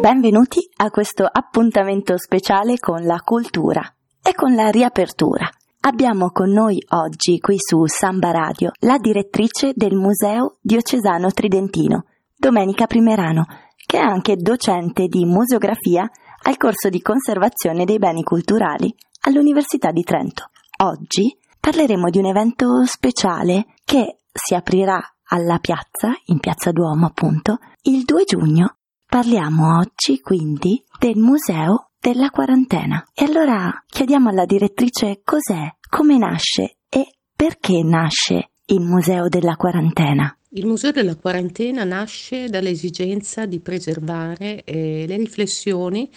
Benvenuti a questo appuntamento speciale con la cultura e con la riapertura. Abbiamo con noi oggi qui su Samba Radio la direttrice del Museo Diocesano Tridentino, Domenica Primerano, che è anche docente di museografia al corso di conservazione dei beni culturali all'Università di Trento. Oggi parleremo di un evento speciale che si aprirà alla piazza, in piazza Duomo appunto, il 2 giugno Parliamo oggi quindi del Museo della Quarantena. E allora chiediamo alla direttrice cos'è, come nasce e perché nasce il Museo della Quarantena. Il Museo della Quarantena nasce dall'esigenza di preservare eh, le riflessioni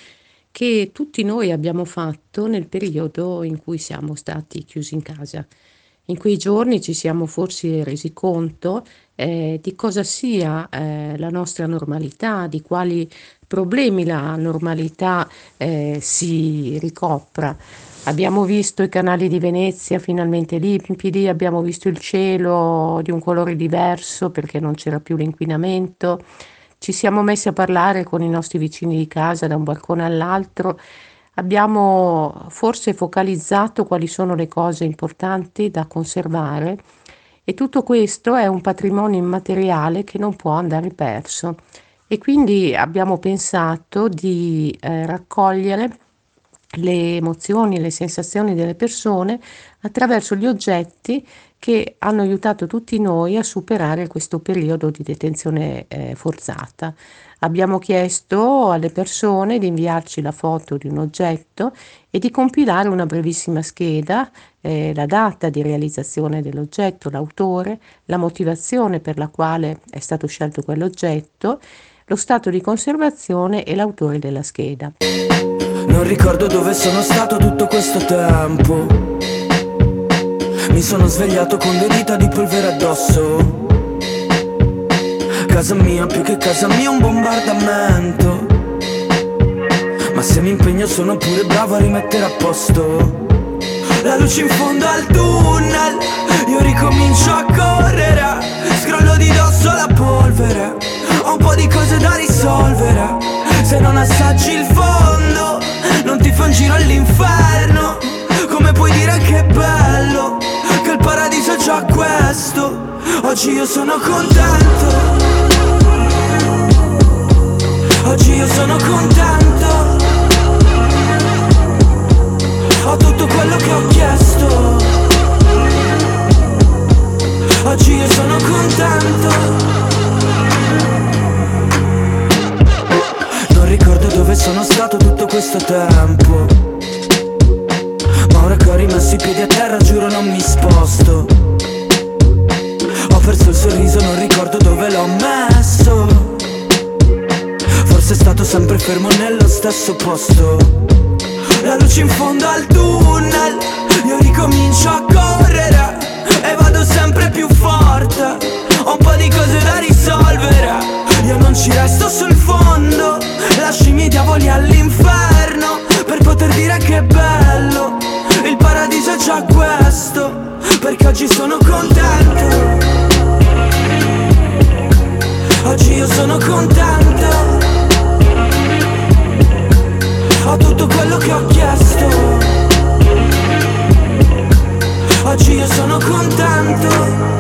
che tutti noi abbiamo fatto nel periodo in cui siamo stati chiusi in casa. In quei giorni ci siamo forse resi conto eh, di cosa sia eh, la nostra normalità, di quali problemi la normalità eh, si ricopra. Abbiamo visto i canali di Venezia finalmente limpidi, abbiamo visto il cielo di un colore diverso perché non c'era più l'inquinamento. Ci siamo messi a parlare con i nostri vicini di casa da un balcone all'altro. Abbiamo forse focalizzato quali sono le cose importanti da conservare e tutto questo è un patrimonio immateriale che non può andare perso. E quindi abbiamo pensato di eh, raccogliere le emozioni, le sensazioni delle persone attraverso gli oggetti che hanno aiutato tutti noi a superare questo periodo di detenzione eh, forzata. Abbiamo chiesto alle persone di inviarci la foto di un oggetto e di compilare una brevissima scheda, eh, la data di realizzazione dell'oggetto, l'autore, la motivazione per la quale è stato scelto quell'oggetto, lo stato di conservazione e l'autore della scheda. Non ricordo dove sono stato tutto questo tempo. Mi sono svegliato con le dita di polvere addosso. Casa mia più che casa mia un bombardamento. Ma se mi impegno sono pure bravo a rimettere a posto. La luce in fondo al tunnel Io ricomincio a correre. Scrollo di dosso la polvere Ho un po' di cose da risolvere. Se non assaggi il fondo Oggi io sono contento. Oggi io sono contento. Ho tutto quello che ho chiesto. Oggi io sono contento. Non ricordo dove sono stato tutto questo tempo. Ma ora che ho rimesso i piedi a terra giuro non mi sposto l'ho messo. Forse è stato sempre fermo nello stesso posto. La luce in fondo al tunnel Io ricomincio a correre E vado sempre più forte. Ho un po' di cose da risolvere Io non ci resto sul fondo. Lascio i miei diavoli all'inferno Per poter dire che è bello. Il paradiso è già questo Perché oggi sono contento Oggi io sono contento. Ho tutto quello che ho chiesto. Oggi io sono contento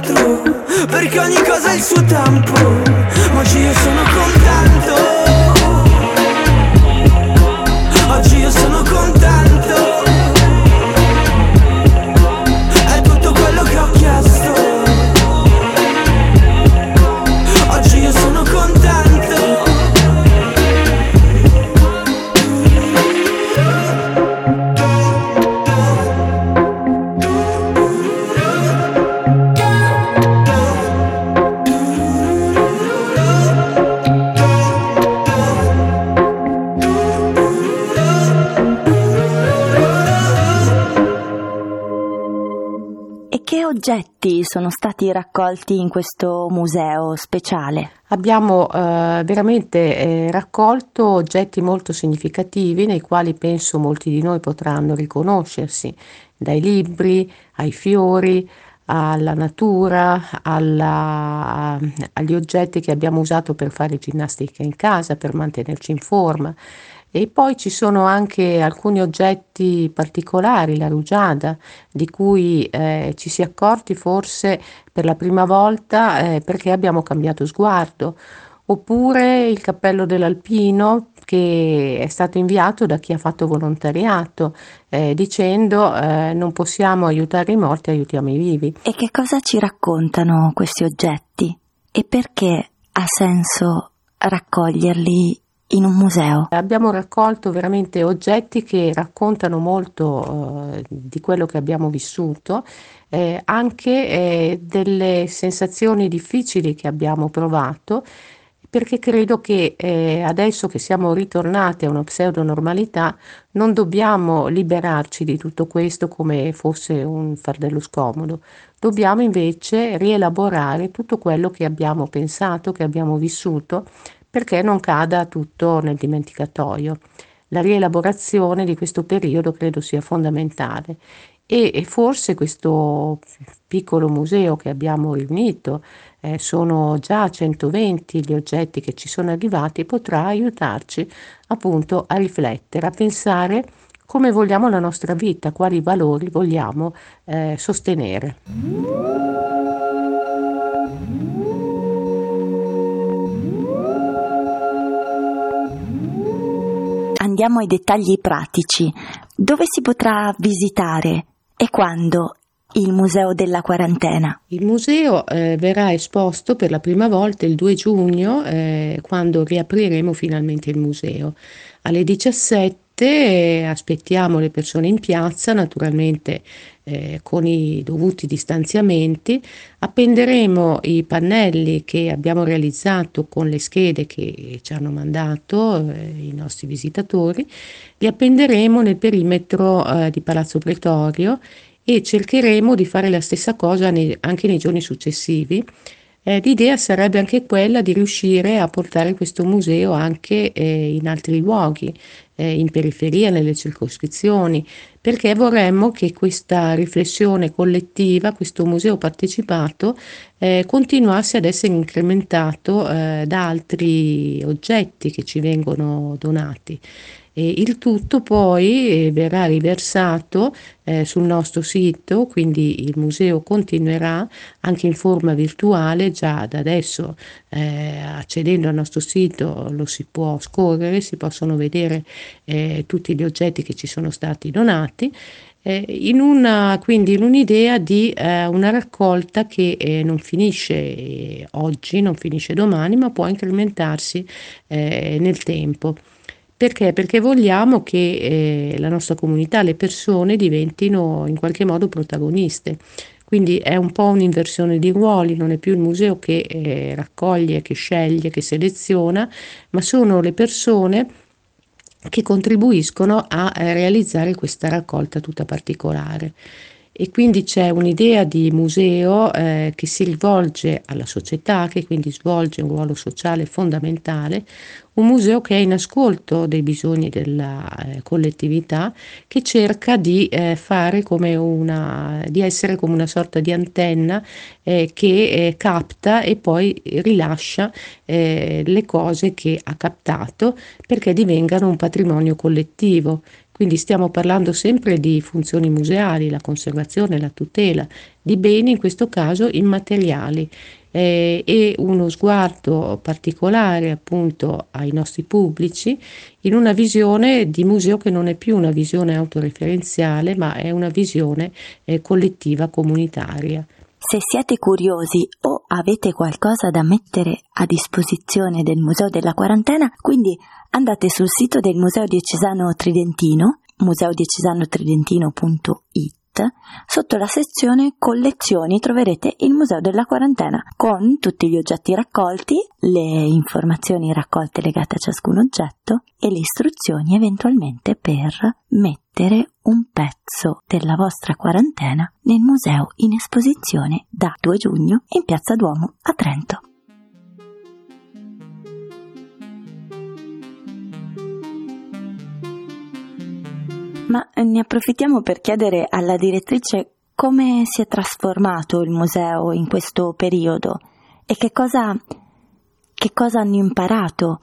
dentro Perché ogni cosa ha il suo tempo oggetti sono stati raccolti in questo museo speciale? Abbiamo eh, veramente eh, raccolto oggetti molto significativi nei quali penso molti di noi potranno riconoscersi, dai libri ai fiori, alla natura, alla, agli oggetti che abbiamo usato per fare ginnastica in casa, per mantenerci in forma. E poi ci sono anche alcuni oggetti particolari, la rugiada, di cui eh, ci si è accorti forse per la prima volta eh, perché abbiamo cambiato sguardo, oppure il cappello dell'alpino che è stato inviato da chi ha fatto volontariato eh, dicendo eh, non possiamo aiutare i morti, aiutiamo i vivi. E che cosa ci raccontano questi oggetti? E perché ha senso raccoglierli in un museo. Abbiamo raccolto veramente oggetti che raccontano molto eh, di quello che abbiamo vissuto, eh, anche eh, delle sensazioni difficili che abbiamo provato perché credo che eh, adesso che siamo ritornati a una pseudo-normalità non dobbiamo liberarci di tutto questo come fosse un fardello scomodo, dobbiamo invece rielaborare tutto quello che abbiamo pensato, che abbiamo vissuto perché non cada tutto nel dimenticatoio. La rielaborazione di questo periodo credo sia fondamentale e, e forse questo piccolo museo che abbiamo riunito, eh, sono già 120 gli oggetti che ci sono arrivati, potrà aiutarci appunto a riflettere, a pensare come vogliamo la nostra vita, quali valori vogliamo eh, sostenere. Andiamo ai dettagli pratici. Dove si potrà visitare e quando il Museo della Quarantena. Il museo eh, verrà esposto per la prima volta il 2 giugno, eh, quando riapriremo finalmente il museo. Alle 17 eh, aspettiamo le persone in piazza, naturalmente eh, con i dovuti distanziamenti. Appenderemo i pannelli che abbiamo realizzato con le schede che ci hanno mandato eh, i nostri visitatori. Li appenderemo nel perimetro eh, di Palazzo Pretorio e cercheremo di fare la stessa cosa nei, anche nei giorni successivi. Eh, l'idea sarebbe anche quella di riuscire a portare questo museo anche eh, in altri luoghi, eh, in periferia, nelle circoscrizioni, perché vorremmo che questa riflessione collettiva, questo museo partecipato, eh, continuasse ad essere incrementato eh, da altri oggetti che ci vengono donati. E il tutto poi eh, verrà riversato eh, sul nostro sito, quindi il museo continuerà anche in forma virtuale, già da adesso eh, accedendo al nostro sito lo si può scorrere, si possono vedere eh, tutti gli oggetti che ci sono stati donati. Eh, in una, quindi in un'idea di eh, una raccolta che eh, non finisce eh, oggi, non finisce domani, ma può incrementarsi eh, nel tempo. Perché? Perché vogliamo che eh, la nostra comunità, le persone diventino in qualche modo protagoniste. Quindi è un po' un'inversione di ruoli, non è più il museo che eh, raccoglie, che sceglie, che seleziona, ma sono le persone che contribuiscono a eh, realizzare questa raccolta tutta particolare e quindi c'è un'idea di museo eh, che si rivolge alla società, che quindi svolge un ruolo sociale fondamentale, un museo che è in ascolto dei bisogni della eh, collettività, che cerca di eh, una, di essere come una sorta di antenna eh, che eh, capta e poi rilascia eh, le cose che ha captato perché divengano un patrimonio collettivo. Quindi stiamo parlando sempre di funzioni museali, la conservazione, la tutela di beni, in questo caso immateriali, eh, e uno sguardo particolare appunto ai nostri pubblici in una visione di museo che non è più una visione autoreferenziale, ma è una visione eh, collettiva, comunitaria. Se siete curiosi o avete qualcosa da mettere a disposizione del Museo della Quarantena, quindi andate sul sito del Museo Diocesano Tridentino, museodiocesano-tridentino.it sotto la sezione collezioni troverete il Museo della Quarantena con tutti gli oggetti raccolti, le informazioni raccolte legate a ciascun oggetto e le istruzioni eventualmente per mettere un pezzo della vostra quarantena nel museo in esposizione da 2 giugno in Piazza Duomo a Trento. Ma ne approfittiamo per chiedere alla direttrice come si è trasformato il museo in questo periodo e che cosa, che cosa hanno imparato,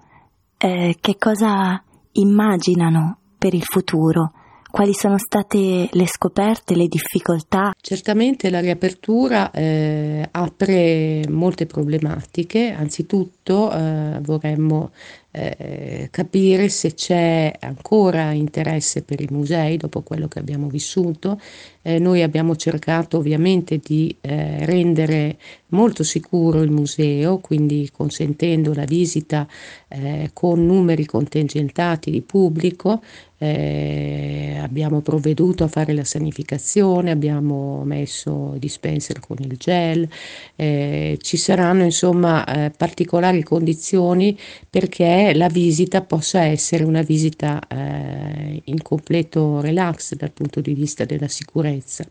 eh, che cosa immaginano per il futuro quali sono state le scoperte, le difficoltà? Certamente la riapertura eh, apre molte problematiche, anzitutto eh, vorremmo eh, capire se c'è ancora interesse per i musei dopo quello che abbiamo vissuto. Eh, noi abbiamo cercato ovviamente di eh, rendere molto sicuro il museo, quindi consentendo la visita eh, con numeri contingentati di pubblico. Eh, abbiamo provveduto a fare la sanificazione, abbiamo messo dispenser con il gel, ci saranno insomma particolari condizioni perché la visita possa essere una visita eh, in completo relax dal punto di vista della sicurezza.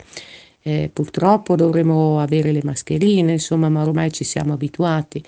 Eh, purtroppo dovremo avere le mascherine, insomma, ma ormai ci siamo abituati.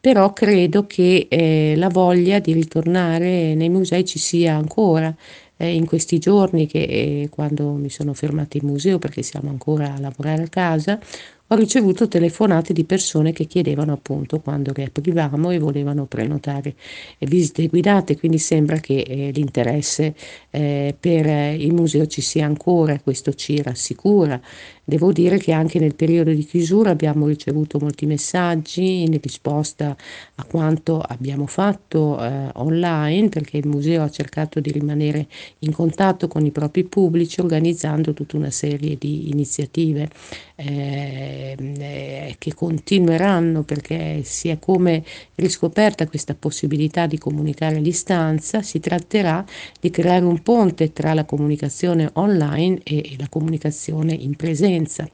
Però credo che eh, la voglia di ritornare nei musei ci sia ancora. Eh, in questi giorni, che eh, quando mi sono fermata in museo perché siamo ancora a lavorare a casa, ho ricevuto telefonate di persone che chiedevano appunto quando riaprivamo e volevano prenotare visite guidate, quindi sembra che eh, l'interesse eh, per il museo ci sia ancora, questo ci rassicura. Devo dire che anche nel periodo di chiusura abbiamo ricevuto molti messaggi in risposta a quanto abbiamo fatto eh, online, perché il museo ha cercato di rimanere in contatto con i propri pubblici organizzando tutta una serie di iniziative eh, che continueranno perché si è come riscoperta questa possibilità di comunicare a distanza, si tratterà di creare un ponte tra la comunicazione online e la comunicazione in presenza presenza.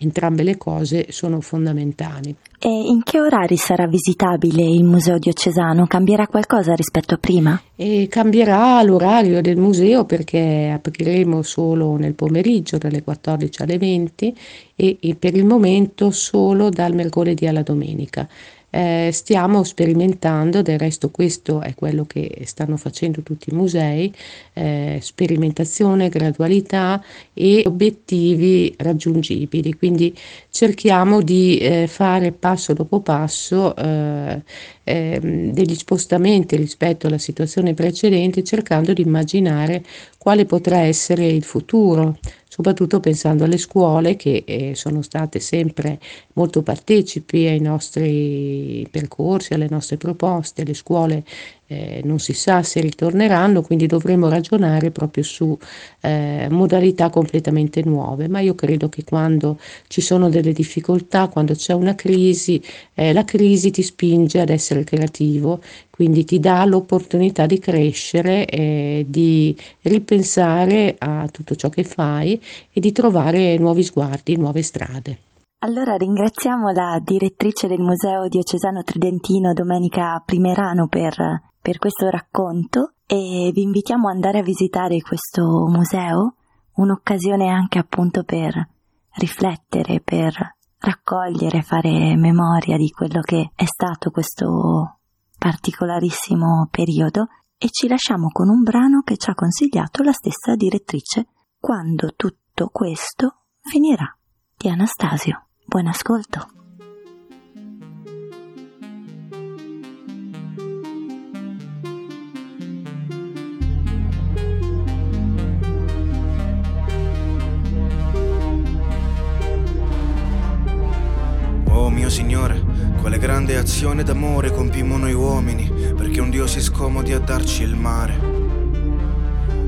Entrambe le cose sono fondamentali. E in che orari sarà visitabile il Museo Diocesano? Cambierà qualcosa rispetto a prima? E cambierà l'orario del museo perché apriremo solo nel pomeriggio dalle 14 alle 20 e, e per il momento solo dal mercoledì alla domenica. Eh, stiamo sperimentando, del resto questo è quello che stanno facendo tutti i musei, eh, sperimentazione, gradualità e obiettivi raggiungibili. Quindi cerchiamo di eh, fare passo dopo passo eh, ehm, degli spostamenti rispetto alla situazione precedente, cercando di immaginare quale potrà essere il futuro soprattutto pensando alle scuole che eh, sono state sempre molto partecipi ai nostri percorsi, alle nostre proposte. Le scuole eh, non si sa se ritorneranno, quindi dovremo ragionare proprio su eh, modalità completamente nuove, ma io credo che quando ci sono delle difficoltà, quando c'è una crisi, eh, la crisi ti spinge ad essere creativo, quindi ti dà l'opportunità di crescere, di ripensare a tutto ciò che fai e di trovare nuovi sguardi, nuove strade. Allora ringraziamo la direttrice del Museo Diocesano Tridentino Domenica Primerano per per questo racconto e vi invitiamo ad andare a visitare questo museo, un'occasione anche appunto per riflettere, per raccogliere, fare memoria di quello che è stato questo particolarissimo periodo e ci lasciamo con un brano che ci ha consigliato la stessa direttrice quando tutto questo finirà di Anastasio. Buon ascolto. Grande azione d'amore compimmo noi uomini, perché un Dio si scomodi a darci il mare.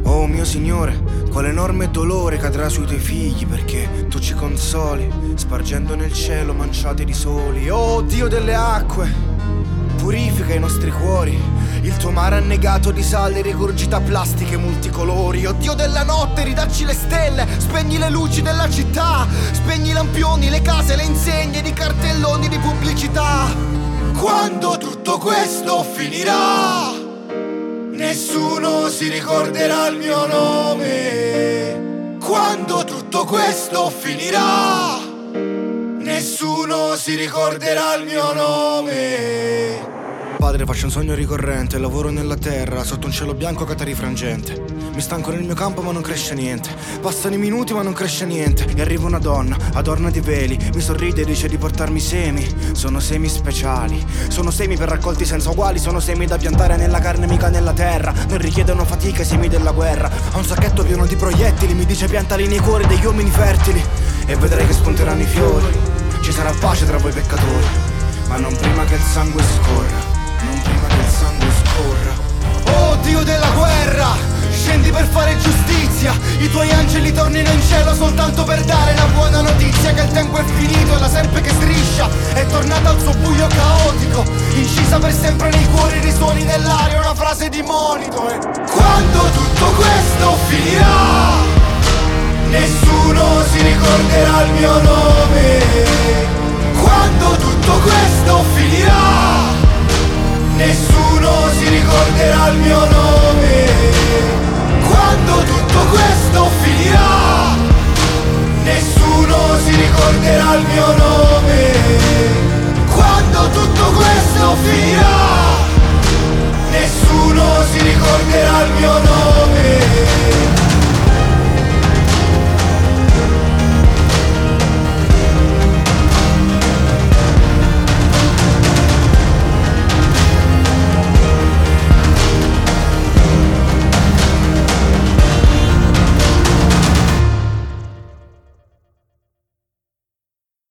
Oh mio Signore, quale enorme dolore cadrà sui tuoi figli, perché tu ci consoli, spargendo nel cielo manciati di soli. Oh Dio delle acque, purifica i nostri cuori Il tuo mare annegato di sale rigurgita plastiche multicolori. Oddio della notte, ridacci le stelle, spegni le luci della città, spegni i lampioni, le case, le insegne di cartelloni di pubblicità. Quando tutto questo finirà, nessuno si ricorderà il mio nome. Quando tutto questo finirà, nessuno si ricorderà il mio nome. Padre, faccio un sogno ricorrente, lavoro nella terra, sotto un cielo bianco catarifrangente. Mi stanco nel mio campo ma non cresce niente. Passano i minuti ma non cresce niente. E arriva una donna, adorna di veli, mi sorride e dice di portarmi semi. Sono semi speciali, sono semi per raccolti senza uguali, sono semi da piantare nella carne mica nella terra. Non richiedono fatica i semi della guerra. Ho un sacchetto pieno di proiettili, mi dice piantali nei cuori degli uomini fertili. E vedrai che spunteranno i fiori. Ci sarà pace tra voi peccatori, ma non prima che il sangue scorra sangue scorra. Oh Dio della guerra, scendi per fare giustizia, i tuoi angeli tornino in cielo soltanto per dare la buona notizia che il tempo è finito e la serpe che striscia è tornata al suo buio caotico, incisa per sempre nei cuori risuoni nell'aria una frase di monito e quando tutto questo finirà nessuno si ricorderà il mio nome. Quando tutto questo finirà nessuno si ricorderà il mio nome. Quando tutto questo finirà, nessuno si ricorderà il mio nome. Quando tutto questo finirà, nessuno si ricorderà il mio nome.